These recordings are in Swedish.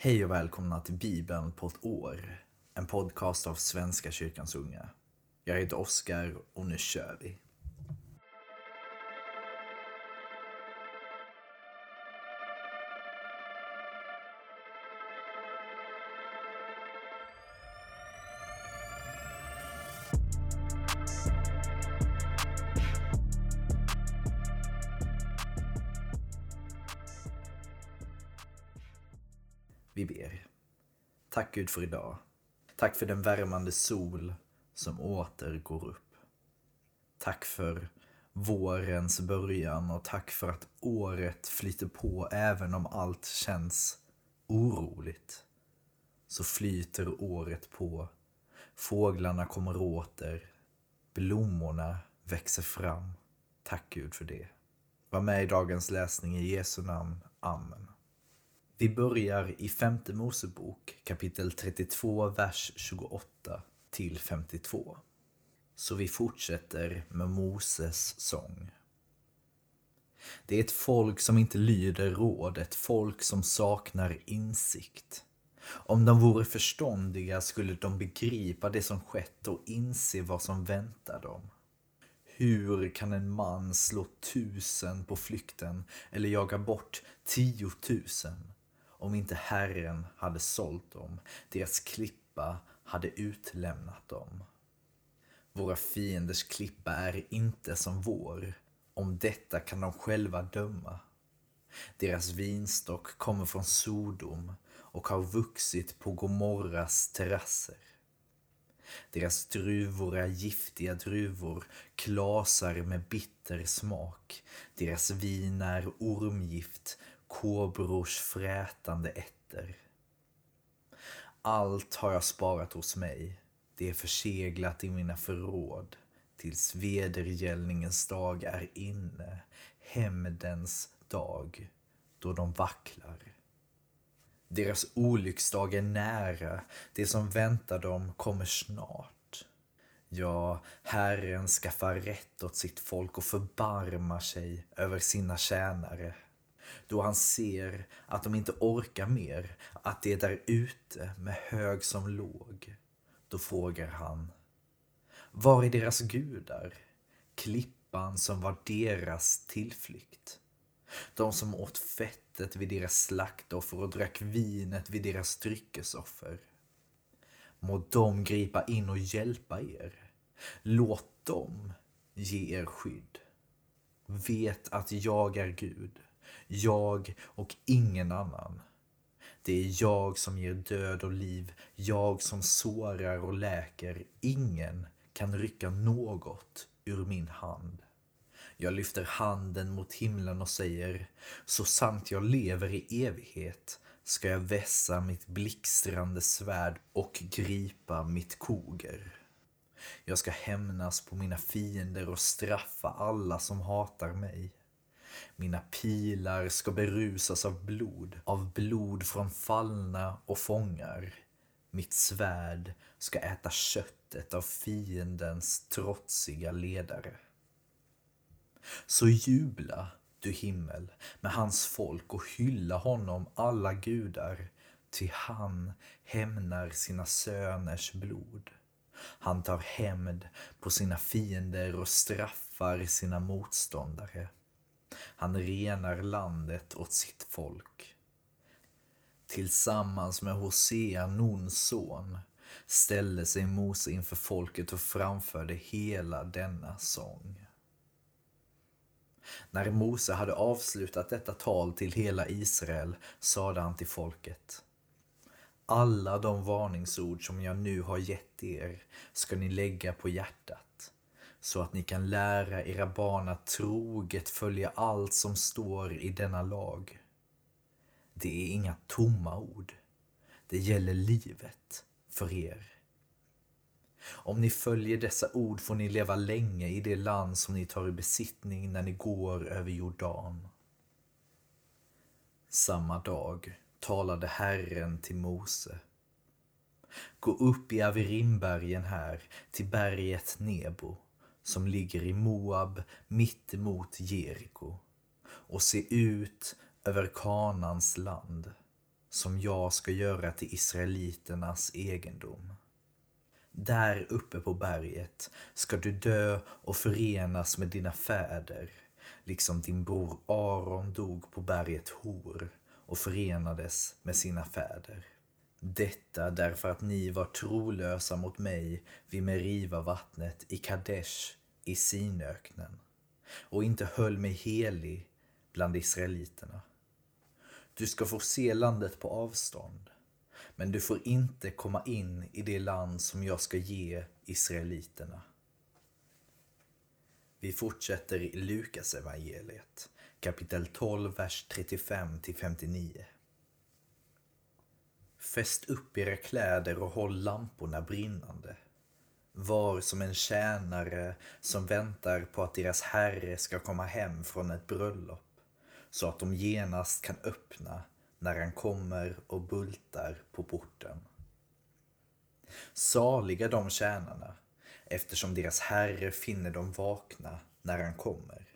Hej och välkomna till Bibeln på ett år. En podcast av Svenska kyrkans unga. Jag heter Oskar och nu kör vi. Vi ber. Tack Gud för idag. Tack för den värmande sol som åter går upp. Tack för vårens början och tack för att året flyter på även om allt känns oroligt. Så flyter året på. Fåglarna kommer åter. Blommorna växer fram. Tack Gud för det. Var med i dagens läsning i Jesu namn. Amen. Vi börjar i femte Mosebok kapitel 32, vers 28 till 52. Så vi fortsätter med Moses sång. Det är ett folk som inte lyder råd, ett folk som saknar insikt. Om de vore förståndiga skulle de begripa det som skett och inse vad som väntar dem. Hur kan en man slå tusen på flykten eller jaga bort tiotusen om inte Herren hade sålt dem, deras klippa hade utlämnat dem. Våra fienders klippa är inte som vår, om detta kan de själva döma. Deras vinstock kommer från Sodom och har vuxit på Gomorras terrasser. Deras druvor är giftiga druvor, klasar med bitter smak. Deras vin är ormgift, kobrors frätande ätter. Allt har jag sparat hos mig, det är förseglat i mina förråd tills vedergällningens dag är inne, hämndens dag, då de vacklar. Deras olycksdag är nära, det som väntar dem kommer snart. Ja, Herren skaffar rätt åt sitt folk och förbarmar sig över sina tjänare då han ser att de inte orkar mer, att det är där ute med hög som låg. Då frågar han, var är deras gudar? Klippan som var deras tillflykt. De som åt fettet vid deras slaktoffer och drack vinet vid deras dryckesoffer. Må de gripa in och hjälpa er. Låt dem ge er skydd. Vet att jag är Gud jag och ingen annan. Det är jag som ger död och liv, jag som sårar och läker. Ingen kan rycka något ur min hand. Jag lyfter handen mot himlen och säger, så sant jag lever i evighet ska jag vässa mitt blixtrande svärd och gripa mitt koger. Jag ska hämnas på mina fiender och straffa alla som hatar mig. Mina pilar ska berusas av blod, av blod från fallna och fångar. Mitt svärd ska äta köttet av fiendens trotsiga ledare. Så jubla, du himmel, med hans folk och hylla honom, alla gudar, ty han hämnar sina söners blod. Han tar hämnd på sina fiender och straffar sina motståndare. Han renar landet åt sitt folk. Tillsammans med Hosea, Nuns son, ställde sig Mose inför folket och framförde hela denna sång. När Mose hade avslutat detta tal till hela Israel sade han till folket alla de varningsord som jag nu har gett er ska ni lägga på hjärtat så att ni kan lära era barn att troget följa allt som står i denna lag. Det är inga tomma ord. Det gäller livet för er. Om ni följer dessa ord får ni leva länge i det land som ni tar i besittning när ni går över Jordan. Samma dag talade Herren till Mose. Gå upp i Avirimbergen här, till berget Nebo som ligger i Moab mitt emot Jeriko och se ut över Kanans land. som jag ska göra till israeliternas egendom. Där uppe på berget ska du dö och förenas med dina fäder, liksom din bror Aron dog på berget Hor och förenades med sina fäder. Detta därför att ni var trolösa mot mig vid Meriva-vattnet i Kadesh i Sinöknen och inte höll mig helig bland israeliterna. Du ska få se landet på avstånd, men du får inte komma in i det land som jag ska ge israeliterna. Vi fortsätter i Lukas evangeliet, kapitel 12, vers 35 till 59. Fäst upp era kläder och håll lamporna brinnande. Var som en tjänare som väntar på att deras herre ska komma hem från ett bröllop så att de genast kan öppna när han kommer och bultar på porten. Saliga de tjänarna eftersom deras herre finner dem vakna när han kommer.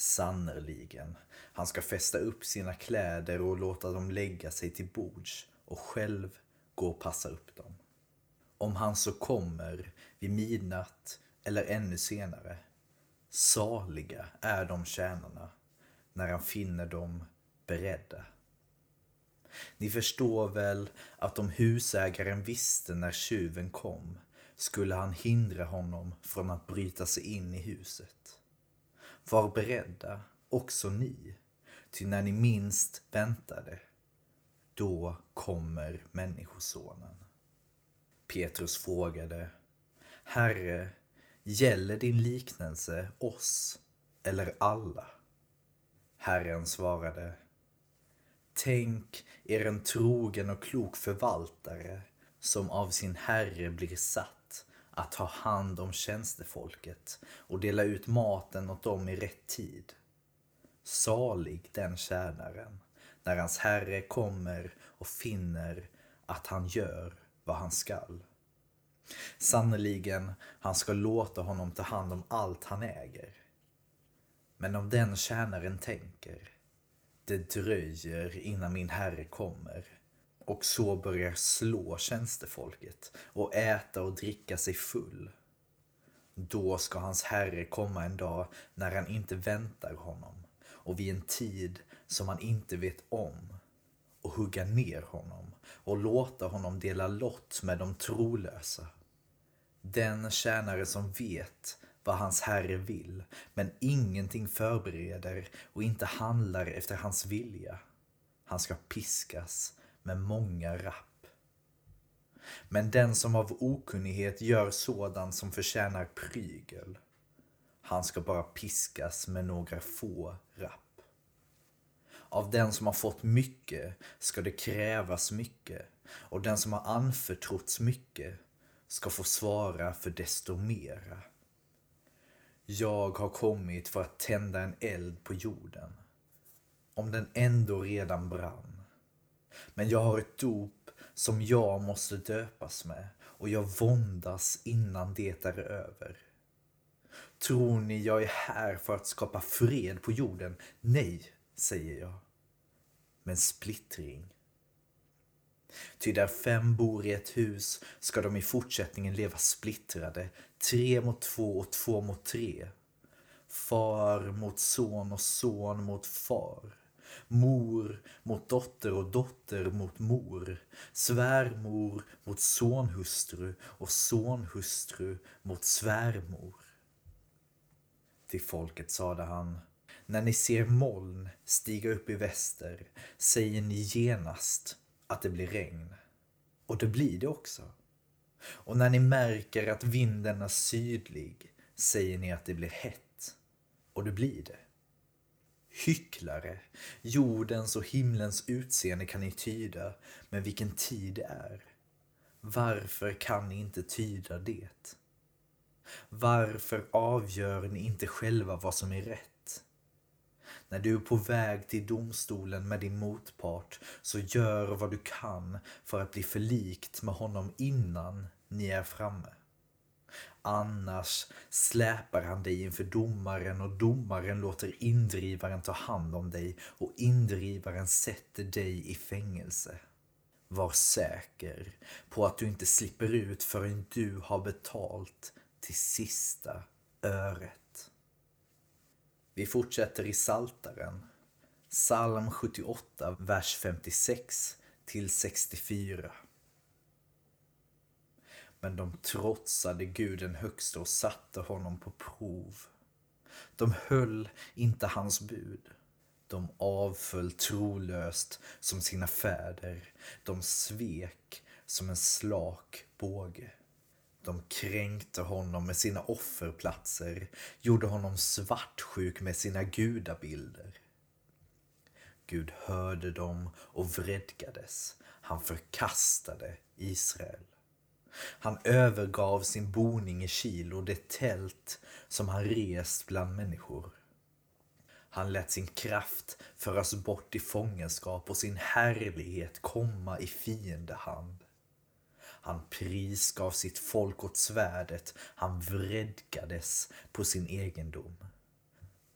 Sannerligen, han ska fästa upp sina kläder och låta dem lägga sig till bords och själv gå och passa upp dem. Om han så kommer vid midnatt eller ännu senare, saliga är de tjänarna när han finner dem beredda. Ni förstår väl att om husägaren visste när tjuven kom skulle han hindra honom från att bryta sig in i huset. Var beredda, också ni, ty när ni minst väntade, då kommer Människosonen. Petrus frågade, Herre, gäller din liknelse oss eller alla? Herren svarade, Tänk er en trogen och klok förvaltare som av sin herre blir satt att ta hand om tjänstefolket och dela ut maten åt dem i rätt tid. Salig den tjänaren när hans herre kommer och finner att han gör vad han skall. Sannerligen, han ska låta honom ta hand om allt han äger. Men om den tjänaren tänker, det dröjer innan min herre kommer och så börjar slå tjänstefolket och äta och dricka sig full. Då ska hans herre komma en dag när han inte väntar honom och vid en tid som han inte vet om och hugga ner honom och låta honom dela lott med de trolösa. Den tjänare som vet vad hans herre vill, men ingenting förbereder och inte handlar efter hans vilja. Han ska piskas med många rapp. Men den som av okunnighet gör sådant som förtjänar prygel, han ska bara piskas med några få rapp. Av den som har fått mycket ska det krävas mycket och den som har anförtrotts mycket ska få svara för desto mera. Jag har kommit för att tända en eld på jorden. Om den ändå redan brann. Men jag har ett dop som jag måste döpas med och jag våndas innan det är över. Tror ni jag är här för att skapa fred på jorden? Nej, säger jag. Men splittring. Ty där fem bor i ett hus ska de i fortsättningen leva splittrade, tre mot två och två mot tre. Far mot son och son mot far. Mor mot dotter och dotter mot mor. Svärmor mot sonhustru och sonhustru mot svärmor. Till folket sade han när ni ser moln stiga upp i väster säger ni genast att det blir regn. Och det blir det också. Och när ni märker att vinden är sydlig säger ni att det blir hett. Och det blir det. Hycklare, jordens och himlens utseende kan ni tyda, men vilken tid det är. Varför kan ni inte tyda det? Varför avgör ni inte själva vad som är rätt? När du är på väg till domstolen med din motpart så gör vad du kan för att bli förlikt med honom innan ni är framme. Annars släpar han dig inför domaren och domaren låter indrivaren ta hand om dig och indrivaren sätter dig i fängelse. Var säker på att du inte slipper ut förrän du har betalt till sista öret. Vi fortsätter i Saltaren. Psalm 78, vers 56 till 64. Men de trotsade guden högste och satte honom på prov. De höll inte hans bud. De avföll trolöst som sina fäder. De svek som en slak båge. De kränkte honom med sina offerplatser, gjorde honom svartsjuk med sina gudabilder. Gud hörde dem och vredgades. Han förkastade Israel. Han övergav sin boning i Kil och det tält som han rest bland människor. Han lät sin kraft föras bort i fångenskap och sin härlighet komma i fiendehand. Han prisgav sitt folk åt svärdet, han vredgades på sin egendom.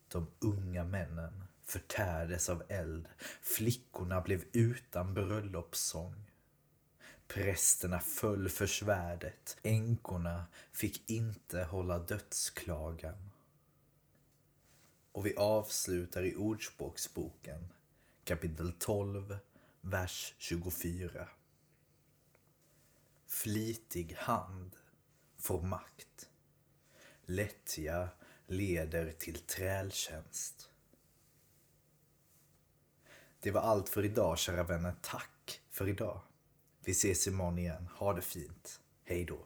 De unga männen förtärdes av eld, flickorna blev utan bröllopssång. Prästerna föll för svärdet, änkorna fick inte hålla dödsklagan. Och vi avslutar i Ordspråksboken kapitel 12, vers 24. Flitig hand får makt. Lättja leder till trältjänst. Det var allt för idag kära vänner. Tack för idag. Vi ses imorgon igen. Ha det fint. Hej då.